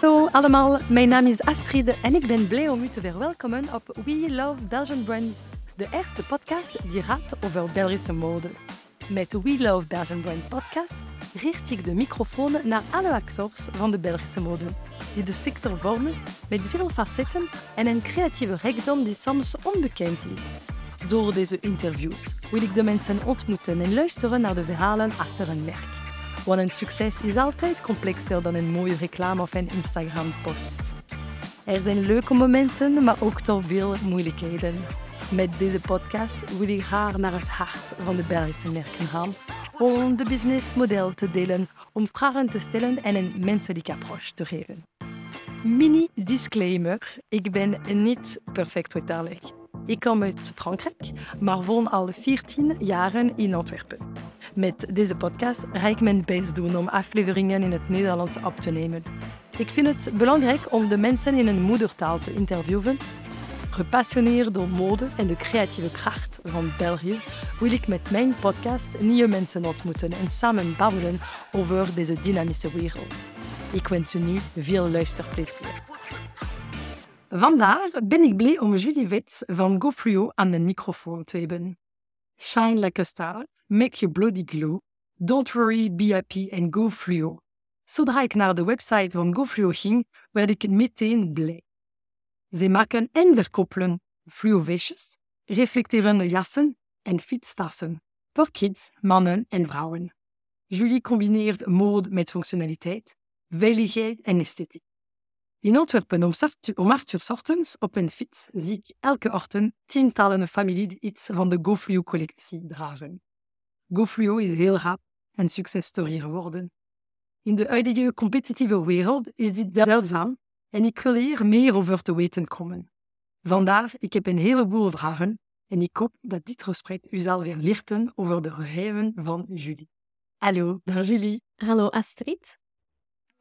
Hallo allemaal, mijn naam is Astrid en ik ben blij om u te verwelkomen op We Love Belgian Brands, de eerste podcast die gaat over Belgische mode. Met We Love Belgian Brand podcast richt ik de microfoon naar alle acteurs van de Belgische mode, die de sector vormen met veel facetten en een creatieve rijkdom die soms onbekend is. Door deze interviews wil ik de mensen ontmoeten en luisteren naar de verhalen achter een merk. Want een succes is altijd complexer dan een mooie reclame of een Instagram-post. Er zijn leuke momenten, maar ook toch veel moeilijkheden. Met deze podcast wil ik graag naar het hart van de Belgische merken gaan om de businessmodel te delen, om vragen te stellen en een menselijke approach te geven. Mini disclaimer: ik ben niet perfect vertalig. Ik kom uit Frankrijk, maar woon al 14 jaren in Antwerpen. Met deze podcast ga ik mijn best doen om afleveringen in het Nederlands op te nemen. Ik vind het belangrijk om de mensen in hun moedertaal te interviewen. Gepassioneerd door mode en de creatieve kracht van België wil ik met mijn podcast nieuwe mensen ontmoeten en samen babbelen over deze dynamische wereld. Ik wens u nu veel luisterplezier. Vandaag ben ik blij om Julie Wits van GoFluo aan de microfoon te hebben. Shine like a star, make your bloody glow. Don't worry, be happy and go fluo. Zodra ik naar de website van GoFluo ging, werd ik meteen blij. Ze maken en verkoppelen fluovestjes, reflecterende jassen en fietstassen voor kids, mannen en vrouwen. Julie combineert mode met functionaliteit, veiligheid en esthetiek. In Antwerpen om, acht uur ochtends op een fiets zie ik elke ochtend tientallen families die iets van de GoFluo-collectie dragen. GoFluo is heel rap een successtory geworden. In de huidige competitieve wereld is dit zeldzaam en ik wil hier meer over te weten komen. Vandaar, ik heb een heleboel vragen en ik hoop dat dit gesprek u zal weer lichten over de geheimen van Julie. Hallo, daar Julie. Hallo Astrid.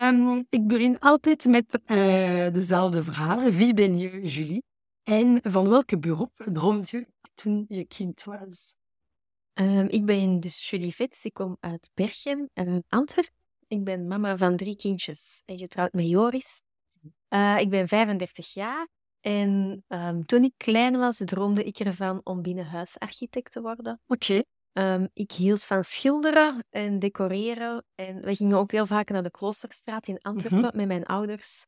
Um, ik begin altijd met uh, dezelfde vraag. Wie ben je, Julie? En van welke beroep droomde je toen je kind was? Um, ik ben dus Julie Vets. Ik kom uit Berchem, uh, Antwerpen. Ik ben mama van drie kindjes en getrouwd met Joris. Uh, ik ben 35 jaar. En um, toen ik klein was, droomde ik ervan om binnenhuisarchitect te worden. Oké. Okay. Um, ik hield van schilderen en decoreren. En we gingen ook heel vaak naar de Kloosterstraat in Antwerpen mm -hmm. met mijn ouders.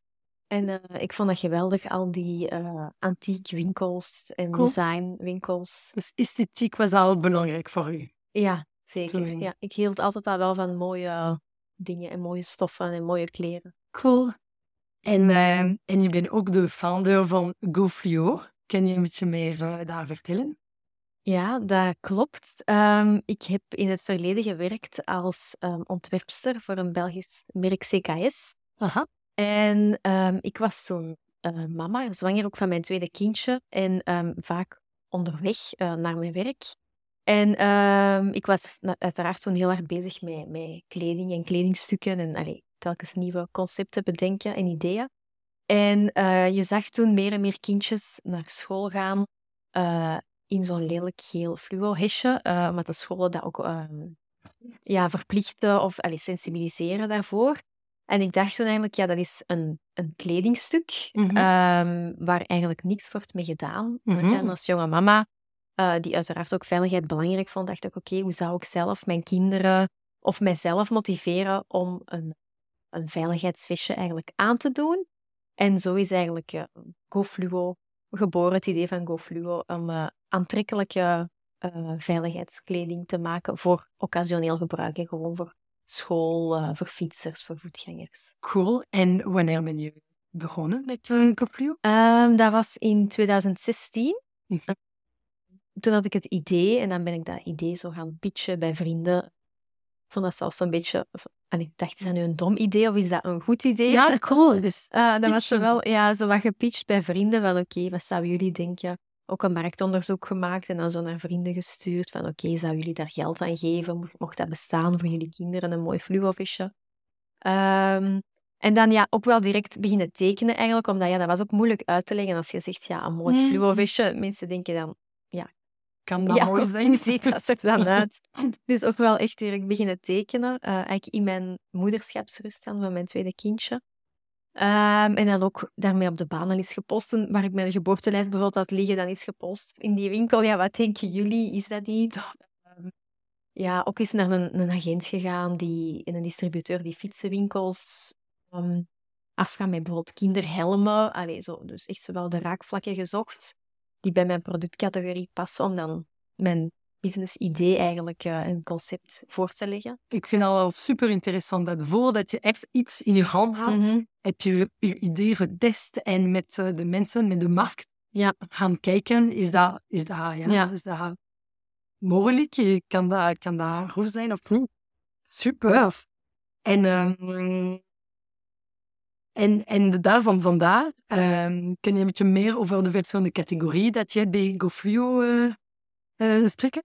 En uh, ik vond dat geweldig, al die uh, antiek winkels en cool. designwinkels. Dus esthetiek was al belangrijk voor u? Ja, zeker. Ja, ik hield altijd al wel van mooie dingen en mooie stoffen en mooie kleren. Cool. En, uh, en je bent ook de founder van GoFluo. Kan je een beetje meer daar vertellen? Ja, dat klopt. Um, ik heb in het verleden gewerkt als um, ontwerpster voor een Belgisch merk CKS. Aha. En um, ik was toen uh, mama, zwanger ook van mijn tweede kindje. En vaak onderweg uh, naar mijn werk. En ik was uiteraard toen heel hard bezig met, met kleding en kledingstukken. En allee, telkens nieuwe concepten bedenken en ideeën. En uh, je zag toen meer en meer kindjes naar school gaan in zo'n lelijk geel fluo-hesje. Uh, omdat de scholen dat ook uh, ja, verplichten of allee, sensibiliseren daarvoor. En ik dacht toen eigenlijk, ja, dat is een, een kledingstuk mm -hmm. um, waar eigenlijk niks wordt mee gedaan. Mm -hmm. En als jonge mama, uh, die uiteraard ook veiligheid belangrijk vond, dacht ik, oké, okay, hoe zou ik zelf mijn kinderen of mijzelf motiveren om een, een veiligheidsvestje eigenlijk aan te doen? En zo is eigenlijk uh, GoFluo geboren, het idee van GoFluo, om uh, aantrekkelijke uh, veiligheidskleding te maken voor occasioneel gebruik. En gewoon voor school, uh, voor fietsers, voor voetgangers. Cool. En wanneer ben je begonnen met uh, GoFluo? Um, dat was in 2016. Mm -hmm. Toen had ik het idee en dan ben ik dat idee zo gaan pitchen bij vrienden. Ik vond dat zelfs een beetje en ik dacht, is dat nu een dom idee of is dat een goed idee? Ja, cool. Dus, uh, dat was wel ja, zo wat gepitcht bij vrienden. Van oké, okay, wat zouden jullie denken? Ook een marktonderzoek gemaakt en dan zo naar vrienden gestuurd. Van oké, okay, zouden jullie daar geld aan geven? Mocht dat bestaan voor jullie kinderen? Een mooi fluovisje. Um, en dan ja, ook wel direct beginnen tekenen eigenlijk. Omdat ja, dat was ook moeilijk uit te leggen als je zegt, ja, een mooi mm. fluovisje. Mensen denken dan, ja, kan dat ja, mooi zijn. hoe ziet dat er dan uit? Dus ook wel echt direct beginnen tekenen. eh, eigenlijk in mijn moederschapsrust dan van mijn tweede kindje. Ehm, en dan ook daarmee op de banen is gepost. Waar ik mijn geboortelijst bijvoorbeeld had liggen, dan is gepost in die winkel. Ja, wat denken jullie? Is dat niet? Ehm, ja, ook eens naar een, een agent gegaan die, en een distributeur die fietsenwinkels ehm, afgaan met bijvoorbeeld kinderhelmen. Allee, zo, dus echt zowel de raakvlakken gezocht die bij mijn productcategorie passen, om dan mijn business idee eigenlijk eh, een concept voor te leggen. Ik vind het al wel super interessant dat voordat je echt iets in je hand had, Mhm. heb je je idee getest en met eh, de mensen, met de markt Ja. gaan kijken, is dat, is dat, ja, Ja. Is dat mogelijk? Kan dat, kan dat goed zijn of niet? Super. En, ehm, en, en daarvan vandaar, ehm kun je een beetje meer over de verschillende categorieën dat je bij GoFluo eh spreken?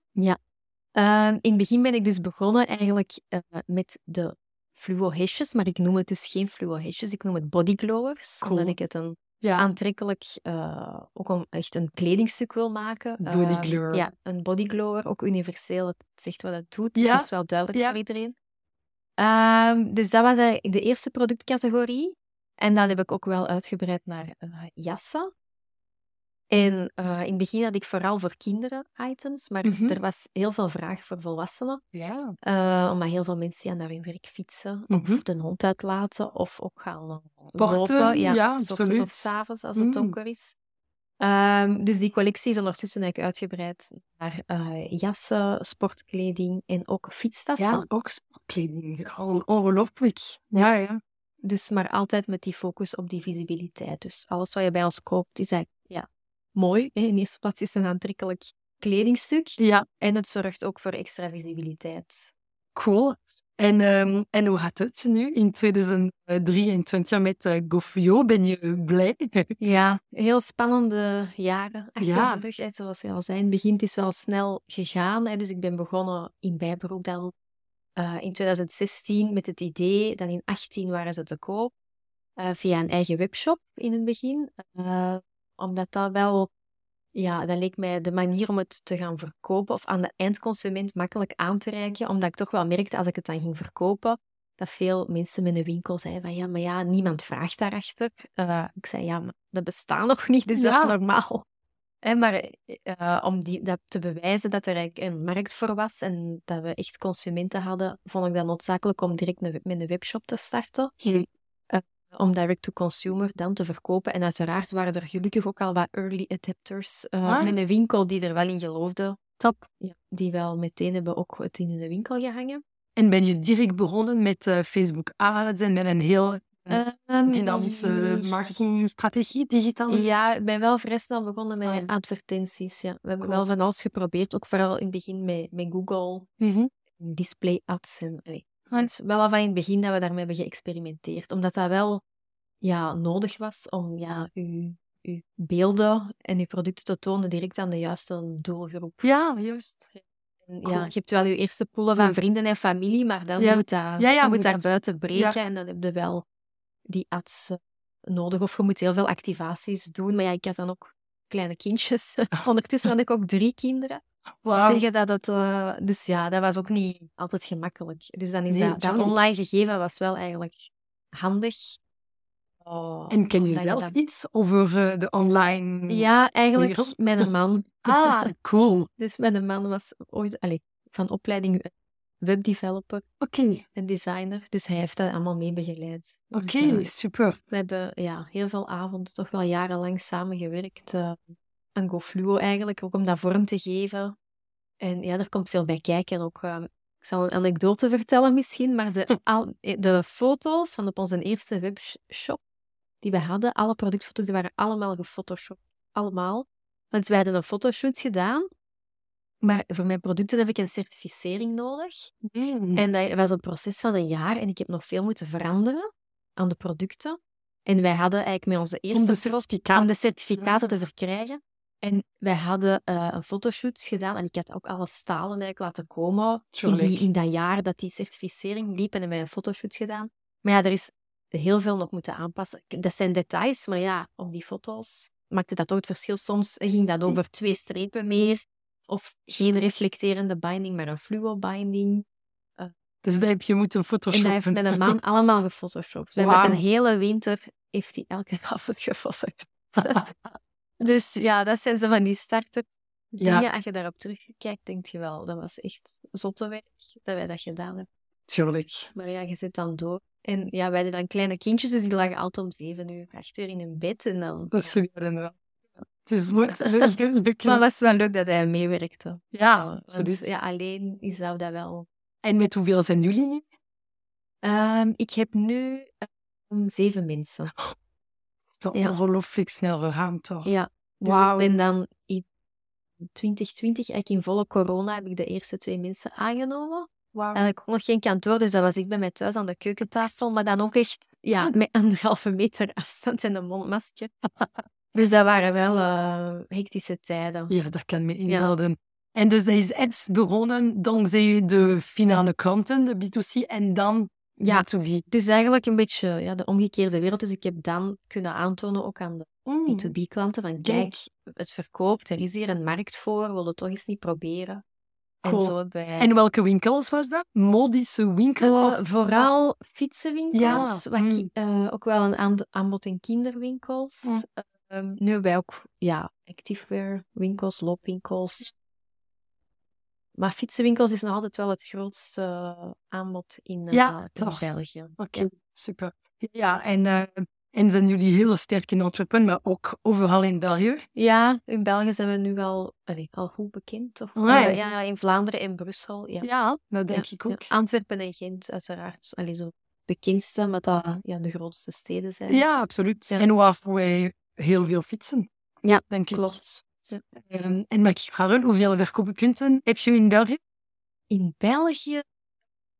Ehm, in het begin ben ik dus begonnen eigenlijk eh, met de fluo-hesjes, maar ik noem het dus geen fluo-hesjes, ik noem het bodyglowers, Cool. omdat ik het een Ja. aantrekkelijk, eh, ook een, echt een kledingstuk wil maken. Ehm, Bodyglower. ja, een bodyglower, ook universeel, het zegt wat het doet, Ja. dat is wel duidelijk Ja. voor iedereen. Ehm, dus dat was eigenlijk de eerste productcategorie. En dan heb ik ook wel uitgebreid naar eh, jassen. En eh, in het begin had ik vooral voor kinderen items, maar Mhm. er was heel veel vraag voor volwassenen. Ja. Eh, omdat heel veel mensen ja, naar hun werk fietsen, Mhm. of de hond uitlaten, of ook gaan eh, lopen. Ja, ja, absoluut. of s avonds als het Mm. donker is. Ehm, dus die collectie is ondertussen eigenlijk uitgebreid naar jassen, sportkleding en ook fietstassen. Ja, ook sportkleding. Gewoon ongelooflijk. Ja, ja. Dus maar altijd met die focus op die visibiliteit. Dus alles wat je bij ons koopt is eigenlijk ja, mooi. Hè? In eerste plaats is het een aantrekkelijk kledingstuk. Ja, En het zorgt ook voor extra visibiliteit. cool. En, ehm, en hoe gaat het nu in 2023 met uh, GoFio? Ben je blij? Ja, heel spannende jaren achter Ja. de rug. Hè. Zoals je al zei, in het begin het is wel snel gegaan. Hè. Dus ik ben begonnen in bijberoep eh, in 2016 met het idee. Dan in 18 waren ze te koop eh, via een eigen webshop in het begin. Eh, omdat dat wel, ja, dat leek mij de manier om het te gaan verkopen of aan de eindconsument makkelijk aan te reiken. Omdat ik toch wel merkte als ik het dan ging verkopen, dat veel mensen met een winkel zeiden van ja, maar ja, niemand vraagt daarachter. Eh, ik zei ja, maar dat bestaat nog niet, dus dat is normaal. Hè, maar eh, om die, dat te bewijzen dat er eigenlijk een markt voor was en dat we echt consumenten hadden, vond ik dat noodzakelijk om direct met een webshop te starten om direct-to-consumer dan te verkopen. En uiteraard waren er gelukkig ook al wat early adapters eh, Ah. met een winkel die er wel in geloofde. Top. Ja, die wel meteen hebben ook het in hun winkel gehangen. En ben je direct begonnen met eh, Facebook ads en met een heel Ehm, dynamische marketingstrategie, digitaal? Ja, ik ben wel vrij snel begonnen met Ah, ja. advertenties. Ja. We hebben Cool. wel van alles geprobeerd, ook vooral in het begin met, met Google, Mhm. display ads. En. Is wel al van in het begin dat we daarmee hebben geëxperimenteerd, omdat dat wel ja, nodig was om ja, uw, uw beelden en uw producten te tonen direct aan de juiste doelgroep. Ja, juist. En. Ja, je hebt wel je eerste poelen van vrienden en familie, maar dan Ja. moet dat, Ja, ja, je moet moet daar buiten breken en dan heb je wel die ads eh, nodig. Of je moet heel veel activaties doen. Maar ja, ik had dan ook kleine kindjes. Ondertussen had ik ook drie kinderen. Wauw. Zeggen dat het, eh, dus ja, dat was ook niet altijd gemakkelijk. Dus dan is Nee, dat, online gegeven was wel eigenlijk handig. Oh, En ken je zelf dat- iets over eh, de online... Ja, eigenlijk wereld? met een man. Ah, cool. Dus met een man was ooit allee, van opleiding webdeveloper Oké, en designer. Dus hij heeft dat allemaal mee begeleid. Dus, oké, super. we hebben ja, heel veel avonden, toch wel jarenlang samengewerkt eh aan GoFluo eigenlijk, ook om dat vorm te geven. En ja, er komt veel bij kijken. Ook, eh, ik zal een anekdote vertellen misschien, maar de, al, de foto's van op onze eerste webshop die we hadden, alle productfoto's, die waren allemaal gefotoshopt. Allemaal. Want wij hadden een fotoshoot gedaan, maar voor mijn producten heb ik een certificering nodig. Mm. En dat was een proces van een jaar en ik heb nog veel moeten veranderen aan de producten. En wij hadden eigenlijk met onze eerste de om de certificaten te verkrijgen. En wij hadden eh, een fotoshoot gedaan en ik had ook alle stalen eigenlijk laten komen in, die, in dat jaar dat die certificering liep en hebben wij een fotoshoot gedaan. Maar ja, er is heel veel nog moeten aanpassen. Dat zijn details, maar ja, op die foto's maakte dat ook het verschil. Soms ging dat over twee strepen meer Of geen reflecterende binding, maar een fluo binding. Dus dat heb je moeten En photoshoppen. dat heeft met een man allemaal gefotoshopt. We hebben een hele winter heeft hij elke avond gefotoshopt. dus ja, dat zijn zo van die starter Ja. Als je daarop terugkijkt, denk je wel, dat was echt zotte werk dat wij dat gedaan hebben. Tuurlijk. Maar ja, je zit dan door. En ja, wij hadden dan kleine kindjes, dus die lagen altijd om zeven uur, acht uur in hun bed. En dan, Dat is ja. inderdaad. Het is mooi. leuk. Maar het was wel leuk dat hij meewerkte. Ja, absoluut. ja, alleen is dat wel... En met hoeveel zijn jullie nu? Ehm, ik heb nu ehm, zeven mensen. Dat Ja. ongelooflijk snel gegaan, toch? Ja, dus Wauw. ik ben dan in 2020, eigenlijk in volle corona, heb ik de eerste twee mensen aangenomen. Wauw. Eigenlijk ook nog geen kantoor, dus dat was ik bij mij thuis aan de keukentafel, maar dan ook echt ja, met anderhalve meter afstand en een mondmasker. dus dat waren wel eh, hectische tijden. Ja, dat kan me inbeelden. En dus dat is echt begonnen dankzij de finale klanten, de B2C, en dan Ja. B2B. Dus eigenlijk een beetje ja, de omgekeerde wereld. Dus ik heb dan kunnen aantonen, ook aan de Mm. B2B-klanten, van kijk, het verkoopt, er is hier een markt voor, wil het toch eens niet proberen? En Cool. zo hebben wij... En welke winkels was dat? Modische winkel? Eh, vooral fietsenwinkels. Ja, mm. ki- eh, ook wel een aanbod in kinderwinkels. Mm. Ehm, nu wij ook ja, activewear winkels, loopwinkels. Maar fietsenwinkels is nog altijd wel het grootste eh, aanbod in, eh, Ja, in toch. België. Oké, super. Ja, en, eh, en zijn jullie heel sterk in Antwerpen, maar ook overal in België? Ja, in België zijn we nu wel allee, al goed bekend. Of, Ja, in Vlaanderen en Brussel. Ja. Ja, dat denk ik ook. Antwerpen en Gent, uiteraard. Allee, zo bekendste, maar dat ja, de grootste steden zijn. Ja, absoluut. En waar wij heel veel fietsen. Ja, denk ik. klopt. Ehm, en mag ik vragen, hoeveel verkooppunten heb je in België? In België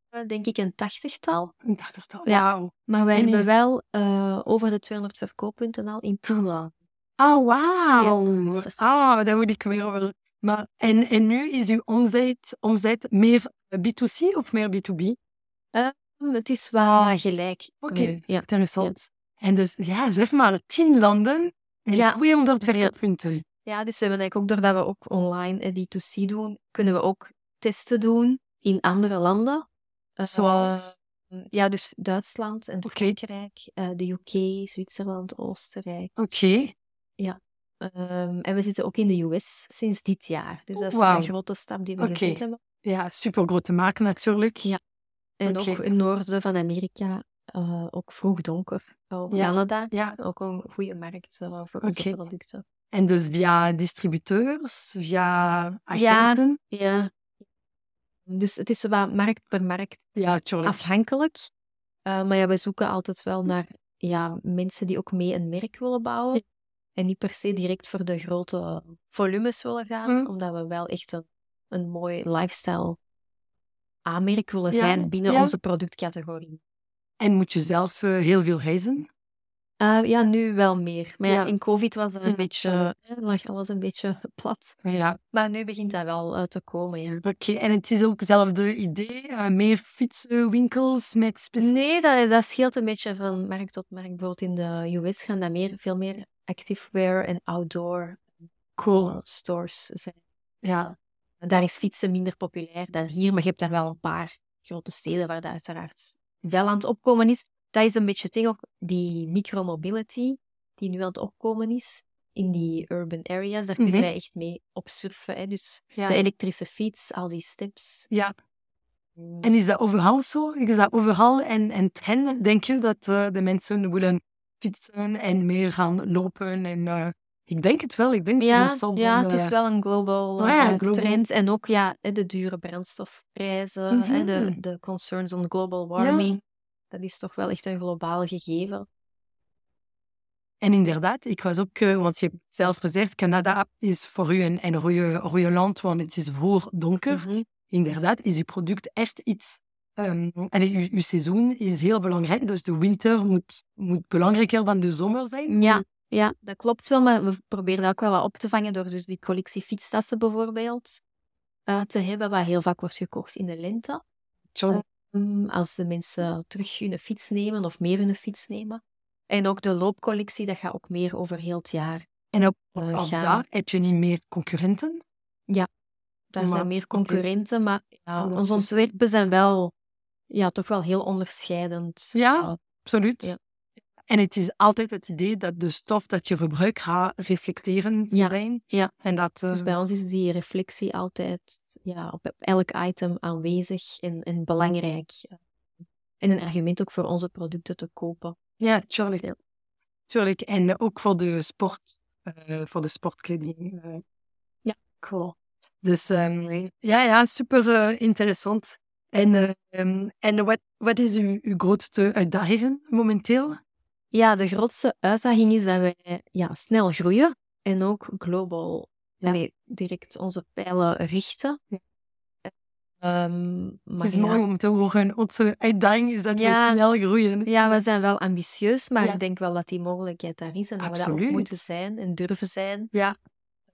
eh, denk ik een tachtigtal. Een dachtigtal. Ja. Wauw. Maar wij En hebben is- wel eh, over de 200 verkooppunten al in Tiela. Ah, wauw. Ah, daar moet ik weer over. Maar, en, en nu is uw omzet, omzet meer B2C of meer B2B? Het is wel gelijk. Oké, Ja. interessant. En dus, ja, zeg maar, 10 landen en Ja. 200 verkooppunten. Ja, dus we hebben eigenlijk ook, doordat we ook online eh, D2C doen, kunnen we ook testen doen in andere landen. Eh, Zoals? Ja, dus Duitsland en. Frankrijk, eh, de UK, Zwitserland, Oostenrijk. Oké. Ehm, en we zitten ook in de US sinds dit jaar. Dus dat is een grote stap die we gezet hebben. Ja, super grote markt natuurlijk. Ja. En ook in het noorden van Amerika, eh, ook vroeg donker. Ja. Canada, Ja. ook een goede markt eh, voor onze producten. En dus via distributeurs, via agenten? Ja. Dus het is wat markt per markt Ja, afhankelijk. Eh, maar ja, we zoeken altijd wel naar ja, mensen die ook mee een merk willen bouwen. Ja. En niet per se direct voor de grote volumes willen gaan, Mm. omdat we wel echt een, een mooi lifestyle aanmerk willen zijn binnen onze productcategorie. En moet je zelfs eh, heel veel reizen? Eh, ja, nu wel meer. Maar ja, Ja. in COVID was een Ja, beetje, lag alles een beetje plat. Ja. Maar nu begint dat wel eh, te komen, ja. Oké, en het is ook hetzelfde idee? eh, meer fietsenwinkels met specifieke... Nee, dat, dat scheelt een beetje van markt tot markt. Bijvoorbeeld in de US gaan dat meer, veel meer activewear en outdoor Cool. stores zijn. Ja. Daar is fietsen minder populair dan hier, maar je hebt daar wel een paar grote steden waar dat uiteraard wel aan het opkomen is. Dat is een beetje tegen ook die micromobility die nu aan het opkomen is in die urban areas. Daar kunnen Mhm. wij echt mee op surfen. Hè. Dus Ja. de elektrische fiets, al die steps. ja. En is dat overal zo? Is dat overal en, en trend? Denk je dat eh, de mensen willen fietsen en meer gaan lopen? En, eh, ik denk het wel. Ik denk Ja, dat zal ja, het is wel een global, Oh ja, eh, global. trend. En ook ja, de dure brandstofprijzen, de, Mhm. de concerns on global warming. Dat is toch wel echt een globaal gegeven. En inderdaad, ik was ook, eh, want je hebt zelf gezegd, Canada is voor u een, een land, want het is voor donker. Mhm. Inderdaad, is uw product echt iets... ehm en uw, uw seizoen is heel belangrijk, dus de winter moet, moet belangrijker dan de zomer zijn. Ja, ja, dat klopt wel, maar we proberen dat ook wel wat op te vangen door dus die collectie fietstassen bijvoorbeeld eh, te hebben, wat heel vaak wordt gekocht in de lente. Mm, Als de mensen terug hun fiets nemen of meer hun fiets nemen. En ook de loopcollectie, dat gaat ook meer over heel het jaar. En op, eh, daar heb je niet meer concurrenten? Daar Maar, zijn meer concurrenten, maar ja, onze ontwerpen zijn wel ja, toch wel heel onderscheidend. Ja? Absoluut. Ja. En het is altijd het idee dat de stof dat je gebruikt gaat reflecteren Ja. zijn. Ja. En dat... eh, Dus bij ons is die reflectie altijd ja, op elk item aanwezig en, en belangrijk. En een argument ook voor onze producten te kopen. Ja, tuurlijk. Tuurlijk. En ook voor de sport, eh, voor de sportkleding. eh. Ja. Cool. Dus ehm, ja, ja, super eh, interessant. En, eh, ehm, en wat, wat is uw, uw grootste uitdaging momenteel? Ja, de grootste uitdaging is dat wij ja, snel groeien en ook global direct onze pijlen richten. Ja. Ehm, Het is mooi om te horen. Onze uitdaging is dat we snel groeien. Ja, we zijn wel ambitieus, maar ik denk wel dat die mogelijkheid daar is en dat we dat ook moeten zijn en durven zijn. Ja.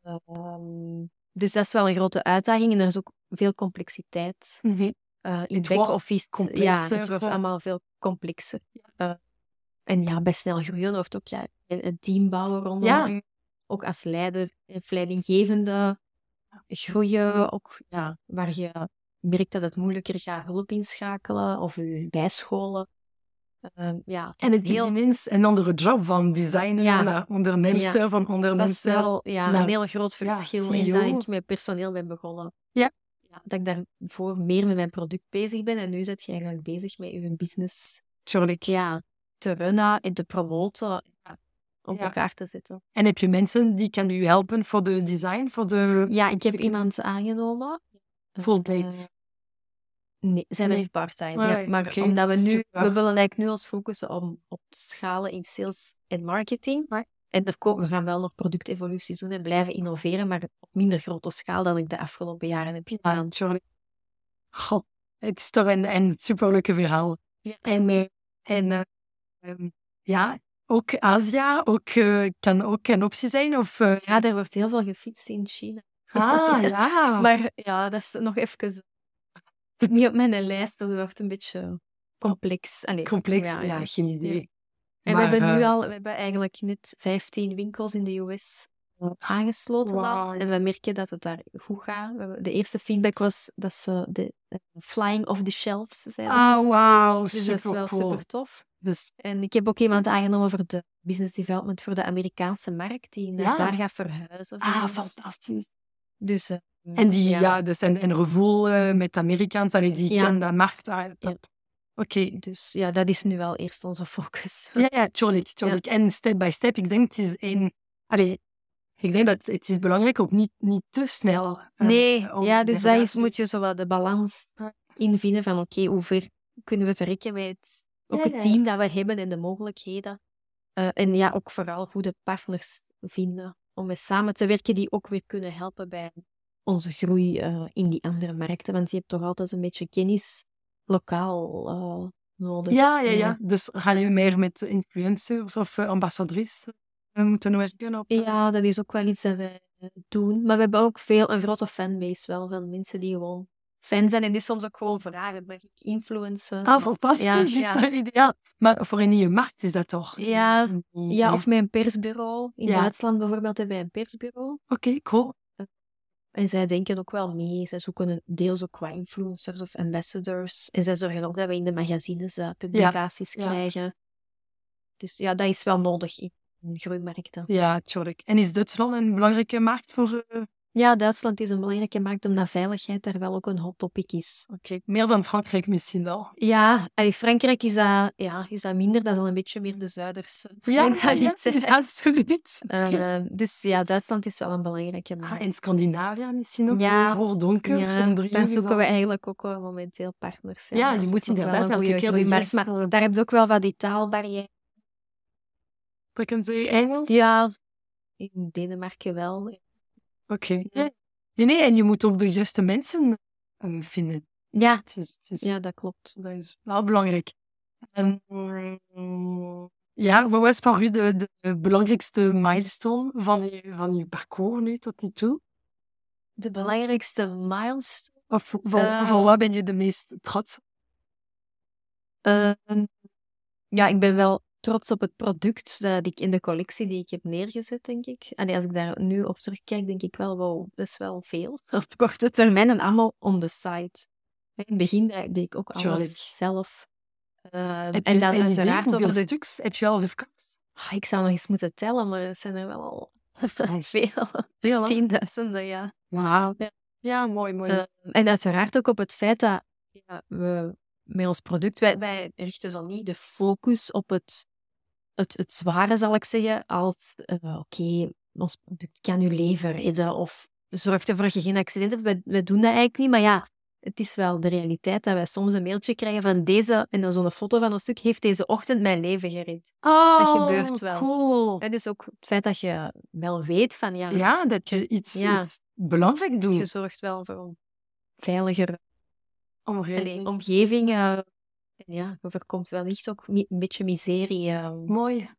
Ehm, dus dat is wel een grote uitdaging en er is ook veel complexiteit Mhm. eh, in Het back wordt office. Ja, complexer, het wordt allemaal veel complexer. Eh, en ja, bij snel groeien hoort ook ja, een team bouwen rondom Ja. Ook als leider of leidinggevende groeien, ook ja, waar je merkt dat het moeilijker gaat hulp inschakelen of je bijscholen. Ehm, ja, En het is heel- ineens een andere job van designer Ja. naar ondernemster, van Dat is ondernemster. wel ja, naar- een heel groot ja, verschil in dat ik met personeel ben begonnen. Ja. Ja, dat ik daarvoor meer met mijn product bezig ben en nu zit je eigenlijk bezig met je business Tuurlijk. ja, te runnen en te promoten, ja, op Ja. elkaar te zetten. En heb je mensen die kan u helpen voor de design, voor de Ja, ik heb iemand aangenomen. Full Eh, tijd. Nee, zijn Nee. we part-time. Ah, ja, maar omdat we nu, super. we willen eigenlijk nu ons focussen om op te schalen in sales en marketing. En er komen, we gaan wel nog productevoluties doen en blijven innoveren, maar op minder grote schaal dan ik de afgelopen jaren heb Ja, gedaan. natuurlijk. Goh, het is toch een, een superleuke verhaal. Ja. En, eh, en eh, ehm, ja, ook Azië ook, eh, kan ook een optie zijn. Of, eh, Ja, er wordt heel veel gefietst in China. ah, ja. Maar ja, dat is nog even niet op mijn lijst. Dat wordt een beetje complex. Allee, Complex, ja, ja, ja. geen idee. En Maar, we hebben nu eh, al, we hebben eigenlijk net 15 winkels in de US aangesloten al. Wauw. En we merken dat het daar goed gaat. De eerste feedback was dat ze de flying off the shelves zijn. Ah, wauw, dus dat is wel super tof. Dus En ik heb ook iemand aangenomen voor de business development voor de Amerikaanse markt, die naar Ja. daar gaat verhuizen. ah, fantastisch. Dus, eh, En die, ja, dus een, een gevoel eh, met Amerikaans, allee, die Ja. kan dat markt uit. Ja. Oké. Dus ja, dat is nu wel eerst onze focus. Ja, ja, tuurlijk, tuurlijk. En step by step, ik denk het is een... Allee, ik denk dat het is belangrijk om niet, niet te snel... eh, Nee, ja, dus is, moet je zo wat de balans Ja. invinden van oké, hoe ver kunnen we trekken met het, ook Ja, het team dat we hebben en de mogelijkheden. Eh, en ja, ook vooral goede partners vinden om mee samen te werken die ook weer kunnen helpen bij onze groei eh, in die andere markten. Want je hebt toch altijd een beetje kennis lokaal eh, nodig. Ja, ja, ja. Dus ga je meer met influencers of ambassadrices moeten werken op... Ja, dat is ook wel iets dat wij doen. Maar we hebben ook veel, een grote fanbase wel, van mensen die gewoon fan zijn en die soms ook gewoon vragen, mag ik influencen? Ah, fantastisch. Ja, is ja. ideaal. Maar voor een nieuwe markt is dat toch? Ja, Ja, of met een persbureau. In Ja. Duitsland bijvoorbeeld hebben wij een persbureau. Oké, cool. En zij denken ook wel mee. Zij zoeken deels ook qua influencers of ambassadors. En zij zorgen ook dat we in de magazines eh, publicaties ja. krijgen. Dus ja, dat is wel nodig in in groeimarkten. Ja, tuurlijk. En is Duitsland een belangrijke markt voor... eh, Ja, Duitsland is een belangrijke markt omdat veiligheid daar wel ook een hot topic is. Oké, meer dan Frankrijk misschien al. Ja, allee, Frankrijk is dat, ja, is dat minder. Dat is al een beetje meer de Zuiderse Ja, mentaliteit. ja, absoluut. Eh, dus ja, Duitsland is wel een belangrijke markt. Ah, en Scandinavië misschien ook? Ja. Voor donker, Ja, daar zoeken we eigenlijk ook wel momenteel partners. Ja, dat je moet wel inderdaad een elke keer groeimarkt, juiste- Maar daar heb je ook wel wat die taalbarrière. Spreken ze Engels? Ja, in Denemarken wel. Oké. Nee, nee, en je moet ook de juiste mensen eh, vinden. Ja, Het is, het is, ja dat klopt. Dat is wel belangrijk. En, mm, ja, wat was voor u de, de belangrijkste milestone van je, van je parcours nu tot nu toe? De belangrijkste milestone. Of voor, Eh. wat ben je de meest trots? Ehm, ja, ik ben wel trots op het product dat ik in de collectie die ik heb neergezet, denk ik. En als ik daar nu op terugkijk, denk ik wel, wow, dat is wel veel. Op korte termijn en allemaal on the site. In het begin deed ik ook alles zelf. Heb en je dan idee uiteraard over de... stuks heb je al verkocht? Ah, ik zou nog eens moeten tellen, maar het zijn er wel al veel. Veel? Tienduizenden, ja. Wauw. Ja. Ja, mooi, mooi. Ehm, en uiteraard ook op het feit dat ja, we met ons product, wij, wij richten zo niet de focus op het, het, het zware, zal ik zeggen, als eh, oké, ons product kan uw leven redden of zorgt ervoor dat je geen accident hebt. Wij, wij doen dat eigenlijk niet, maar ja, het is wel de realiteit dat wij soms een mailtje krijgen van deze, en dan zo'n foto van een stuk, heeft deze ochtend mijn leven gered. oh, gebeurt wel. Cool. Het is ook het feit dat je wel weet van, ja, Ja, dat je iets, Ja. iets belangrijk doet. je zorgt wel voor een veiliger Omgeving. Allee, omgeving. eh, ja, je voorkomt wellicht ook een beetje miserie. eh. Mooi.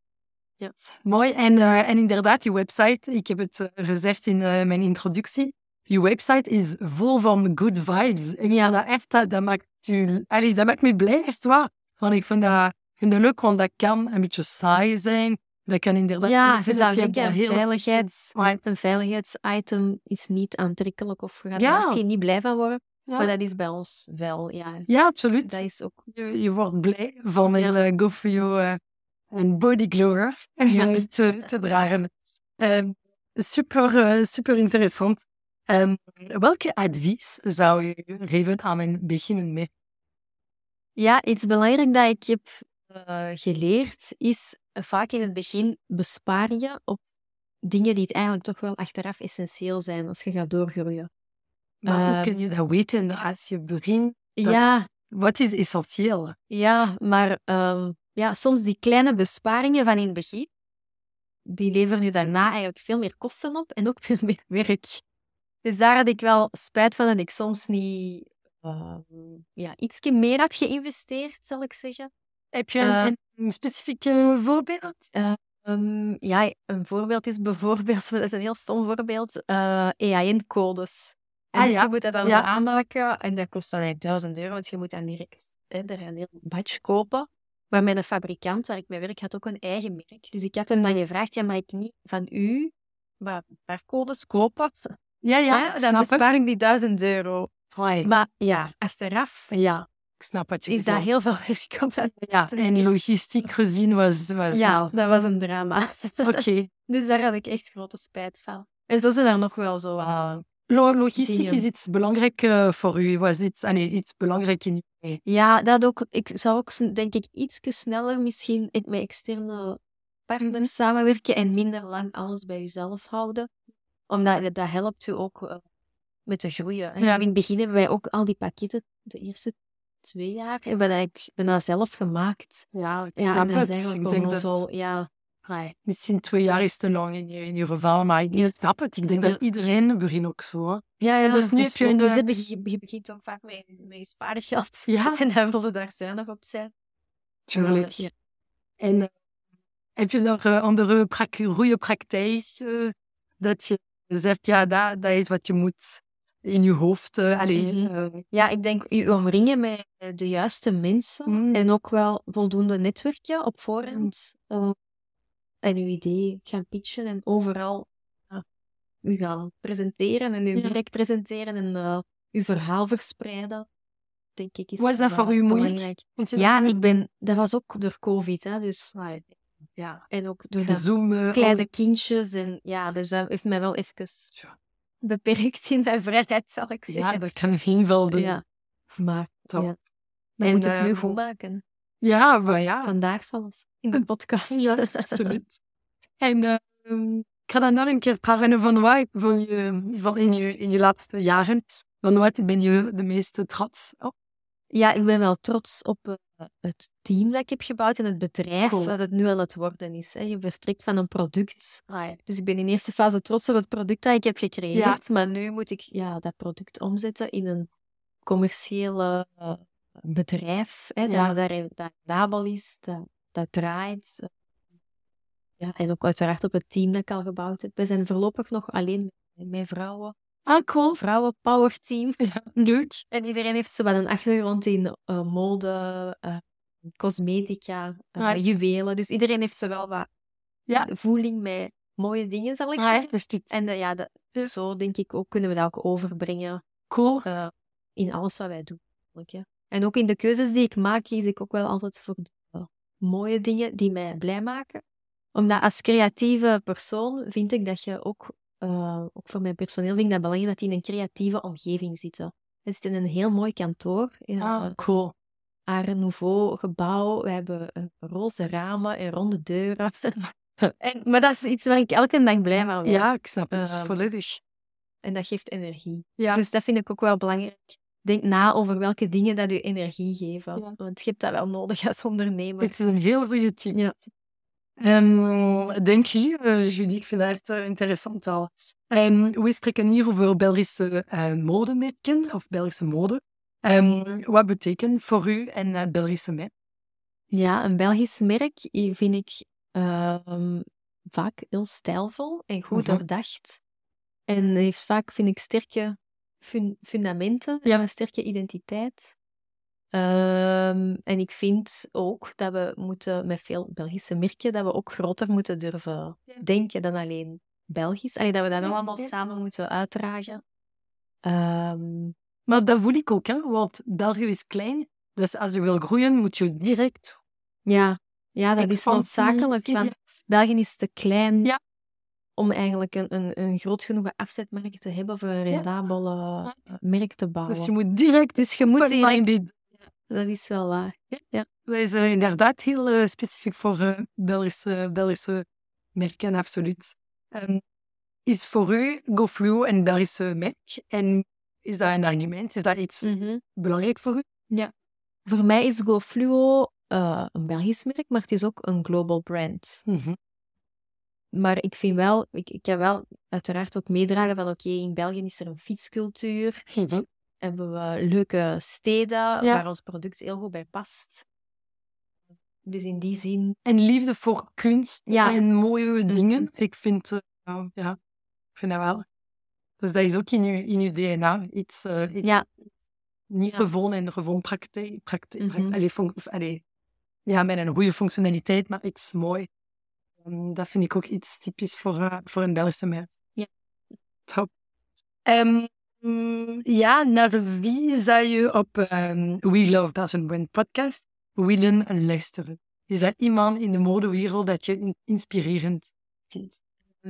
Ja. Mooi. En, eh, en inderdaad, je website, ik heb het eh, gezegd in eh, mijn introductie, je website is vol van good vibes. Ik Ja. dat echt, dat, dat maakt, u, allee, dat maakt me blij, echt waar. Want ik vind dat, vind dat leuk, want dat kan een beetje saai zijn. Dat kan inderdaad... Ja, je zou dat daar een heel- veiligheids, een veiligheidsitem is niet aantrekkelijk of je gaat Ja. er misschien niet blij van worden. Ja. Maar dat is bij ons wel, ja. Ja, absoluut. Dat is ook... Je, je wordt blij van Ja. een uh, Go For You eh, een body glower Ja. te, te dragen. Ehm, super, eh, super interessant. Ehm, welke advies zou je geven aan een beginnend merk? Ja, iets belangrijk dat ik heb eh, geleerd is eh, vaak in het begin bespaar je op dingen die het eigenlijk toch wel achteraf essentieel zijn als je gaat doorgroeien. Maar hoe Ehm, kun je dat weten als je begint? Dat- Ja, Wat is essentieel? Ja, maar ehm, ja, soms die kleine besparingen van in het begin, die leveren je daarna eigenlijk veel meer kosten op en ook veel meer werk. Dus daar had ik wel spijt van dat ik soms niet ehm, ja, ietsje meer had geïnvesteerd, zal ik zeggen. Heb je Eh, een, een specifiek eh, voorbeeld? Ja, een voorbeeld is bijvoorbeeld, dat is een heel stom voorbeeld, eh EAN-codes. En Ah, dus ja. je moet dat dan Ja. zo aanmaken en dat kost dan eigenlijk 1000 euro, want je moet dan direct hè, er een heel batch kopen. Maar mijn fabrikant waar ik mee werk had ook een eigen merk. Dus ik had hem dan gevraagd, ja, mag ik niet van u maar barcodes kopen? Ja, ja, Hè, dan bespaar ik die 1000 euro. Hoi. Maar ja, achteraf Ja, ik snap wat je is dat heel veel werk om dat Ja, en logistiek gezien was... was Ja, dat was een drama. Oké. Dus daar had ik echt grote spijt van. En zo zijn er nog wel zo wat. Lo- logistiek is iets belangrijk eh, voor u. Was iets, ah, nee, iets belangrijk in u. Ja, dat ook. Ik zou ook, denk ik, iets sneller misschien met externe partners Mhm. samenwerken en minder lang alles bij jezelf houden. Omdat dat- helpt je ook eh, met te groeien. Ja. In het begin hebben wij ook al die pakketten, de eerste twee jaar, hebben ben dat zelf gemaakt. Ja, ik Ja, snap dat het. ik denk dat onnozel, ja. Misschien twee jaar is te lang in je, in je geval, maar ik snap het. Ik denk dat iedereen begint ook zo. hè. Ja, ja, Dus nu heb je dus eh, je, je begint ook vaak met, met je spaargeld. Ja. En dan willen daar zuinig op zijn. Tuurlijk. Ja. En eh, heb je nog eh, andere prak goede praktijk dat je zegt, ja, dat, dat is wat je moet in je hoofd. eh allee, Mhm. Ja, ik denk je omringen met de juiste mensen Mm. en ook wel voldoende netwerken op voorhand. eh, en uw idee gaan pitchen en overal ja, u gaan presenteren en uw Ja. werk presenteren en eh, uw verhaal verspreiden. Denk ik is Was dat voor u moeilijk? Ja, dat? ik ben, dat was ook door COVID, hè, dus. Ja. en ook door dat Zoom. eh, kleine kindjes en ja, dus dat heeft mij wel even Ja. beperkt in mijn vrijheid, zal ik Ja, zeggen. dat kan geen doen. Ja, maar Top. ja. we En, moeten het nu ehm, goed maken. Ja, maar ja. Vandaag valt in de podcast. Ja, absoluut. En ehm, ik ga dan nog een keer praten van wat van je, van in, je, in je laatste jaren. Van wat ben je de meeste trots op? Ja, ik ben wel trots op eh, het team dat ik heb gebouwd en het bedrijf Cool. dat het nu aan het worden is. Hè. Je vertrekt van een product. Ah, Dus ik ben in eerste fase trots op het product dat ik heb gecreëerd. Maar nu moet ik ja, dat product omzetten in een commerciële eh, bedrijf. Hè, Ja. dat, dat, dat rendabel is, dat, dat draait. Ja, en ook uiteraard op het team dat ik al gebouwd heb. We zijn voorlopig nog alleen met vrouwen. Ah, cool. Vrouwen power team. Ja, leuk. En iedereen heeft zo wat een achtergrond in eh, mode, eh, cosmetica, eh, Ah. juwelen. Dus iedereen heeft zo wel wat Ja. voeling met mooie dingen, zal ik Ah, ja, zeggen. goed. En ja, dat, Ja. zo denk ik ook, kunnen we dat ook overbrengen Cool. in alles wat wij doen. hè. En ook in de keuzes die ik maak, kies ik ook wel altijd voor de eh, mooie dingen die mij blij maken. Omdat als creatieve persoon vind ik dat je ook, eh, ook voor mijn personeel, vind ik dat belangrijk dat die in een creatieve omgeving zitten. We zitten in een heel mooi kantoor, in Ah, een cool. Art Nouveau gebouw. We hebben eh, roze ramen en ronde deuren. en, maar dat is iets waar ik elke dag blij van word. Ja, ik snap het Ehm, volledig. En dat geeft energie. Ja. Dus dat vind ik ook wel belangrijk. Denk na over welke dingen dat je energie geven. Ja. Want je hebt dat wel nodig als ondernemer. Het is een heel goede tip. Ja. Ehm, denk je, eh, Julie, ik vind het eh, interessant al. Ehm, we spreken hier over Belgische eh, modemerken of Belgische mode. Ehm, wat betekent voor u een Belgische merk? Ja, een Belgisch merk vind ik vaak heel stijlvol en goed Mhm. doordacht. En heeft vaak, vind ik, sterke fun- fundamenten Ja. en een sterke identiteit. Ehm, en ik vind ook dat we moeten, met veel Belgische merken, dat we ook groter moeten durven Ja. denken dan alleen Belgisch. Allee, dat we dat wel allemaal samen moeten uitdragen. Ehm, Maar dat voel ik ook, hè? want België is klein. Dus als je wil groeien, moet je direct ja. ja, dat is noodzakelijk. Want België is te klein Ja. Om eigenlijk een, een, een groot genoeg afzetmarkt te hebben voor een rendabele eh, merk te bouwen. Dus je moet direct Dus je moet direct... Dat is wel waar. Dat is inderdaad heel eh, specifiek voor eh, Belgische, Belgische merken, absoluut. Ehm, is voor u GoFluo een Belgische merk? En is dat een argument? Is dat iets Mhm. belangrijk voor u? Voor mij is GoFluo een Belgisch merk, maar het is ook een global brand. Maar ik vind wel, ik, ik kan wel uiteraard ook meedragen van oké, in België is er een fietscultuur. Hebben we leuke steden waar ons product heel goed bij past. Dus in die zin, En liefde voor kunst Ja. en mooie Mhm. dingen. Ik vind, eh, ja, ik vind dat wel. Dus dat is ook in uw, in DNA. Iets, eh, iets ja, niet Ja. gewoon en gewoon praktijk. praktijk, praktijk- allee, fun- of, allee, ja, met een goede functionaliteit, maar iets mooi. Ehm, dat vind ik ook iets typisch voor, eh, voor een Belgische merk. Ja. Top. Ehm, ja, naar wie zou je op ehm, We Love Belgian Brand podcast willen luisteren? Is dat iemand in de modewereld dat je in- inspirerend vindt?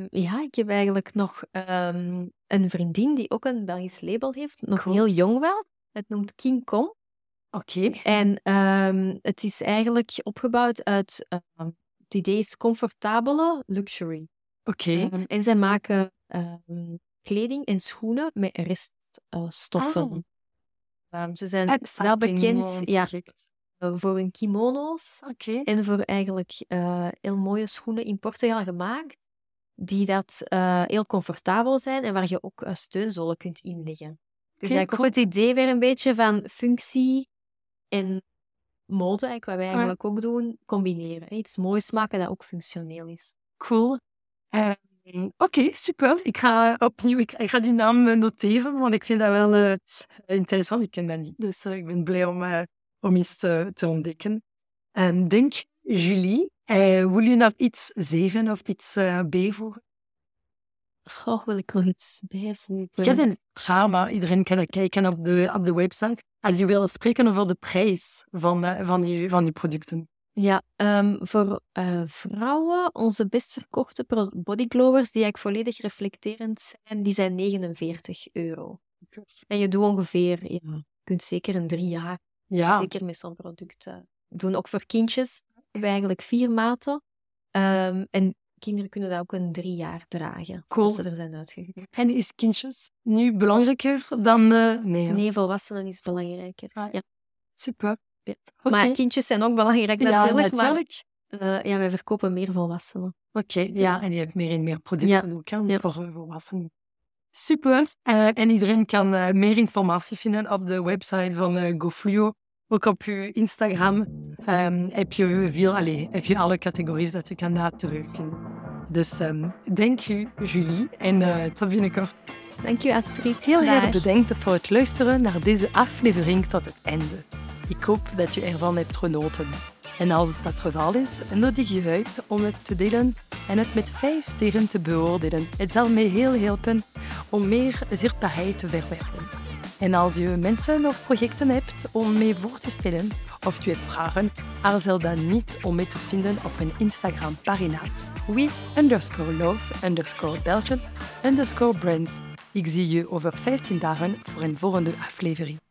ja, ik heb eigenlijk nog ehm, een vriendin die ook een Belgisch label heeft. Nog Cool. heel jong wel. Het noemt King Kong. Oké. En ehm, het is eigenlijk opgebouwd uit... ehm, het idee is comfortabele luxury. Oké. Ehm, en zij maken ehm, kleding en schoenen met reststoffen. Ehm, ze zijn wel bekend eh, ja, eh, voor hun kimono's Oké. en voor eigenlijk eh, heel mooie schoenen in Portugal gemaakt, die dat heel comfortabel zijn en waar je ook uh, steunzolen kunt inleggen. Dus Oké, eigenlijk ook het idee weer een beetje van functie en mode, wat wij eigenlijk ook doen, combineren. Iets moois maken dat ook functioneel is. Cool. Ehm, Oké, super. Ik ga opnieuw ik, ik ga die naam eh, noteren, want ik vind dat wel eh, interessant. Ik ken dat niet, dus eh, ik ben blij om, om iets te, ontdekken. En denk, Julie, wil je nog iets zeggen of iets bijvoegen? Goh, wil ik nog iets bijvoegen? Ik heb een maar iedereen kan kijken op de, op de website. Als je wil spreken over de prijs van, eh, van, die, van die producten. Ja, ehm, voor eh, vrouwen, onze best verkochte bodyglowers, die eigenlijk volledig reflecterend zijn, die zijn 49 euro. En je doet ongeveer, ja, je kunt zeker een drie jaar, Ja, zeker met zo'n product eh, doen. Ook voor kindjes hebben we eigenlijk vier maten. Ehm, en kinderen kunnen dat ook een drie jaar dragen, Cool. als ze er zijn uitgegroeid. en is kindjes nu belangrijker dan... nee, Nee, volwassenen is belangrijker. Ah, ja. super. Ja. Maar kindjes zijn ook belangrijk Ja, natuurlijk, natuurlijk. maar ja, wij verkopen meer volwassenen. Oké, ja, en je hebt meer en meer producten ook hè, Ja. voor volwassenen. Super. Eh, en iedereen kan eh, meer informatie vinden op de website van eh GoFluo. Ook op je Instagram ehm, heb, je veel, allez, heb je alle categorieën dat je kan daar terugvinden. Dus ehm dank je, Julie. En eh, tot binnenkort. Dank je, Astrid. Heel erg bedankt voor het luisteren naar deze aflevering tot het einde. Ik hoop dat je ervan hebt genoten. En als dat het geval is, nodig je uit om het te delen en het met vijf sterren te beoordelen. Het zal mij heel helpen om meer zichtbaarheid te verwerven. En als je mensen of projecten hebt om mee voor te stellen of je hebt vragen, aarzel dan niet om mee te vinden op mijn Instagram-pagina we underscore love underscore Belgian underscore brands. Ik zie je over 15 dagen voor een volgende aflevering.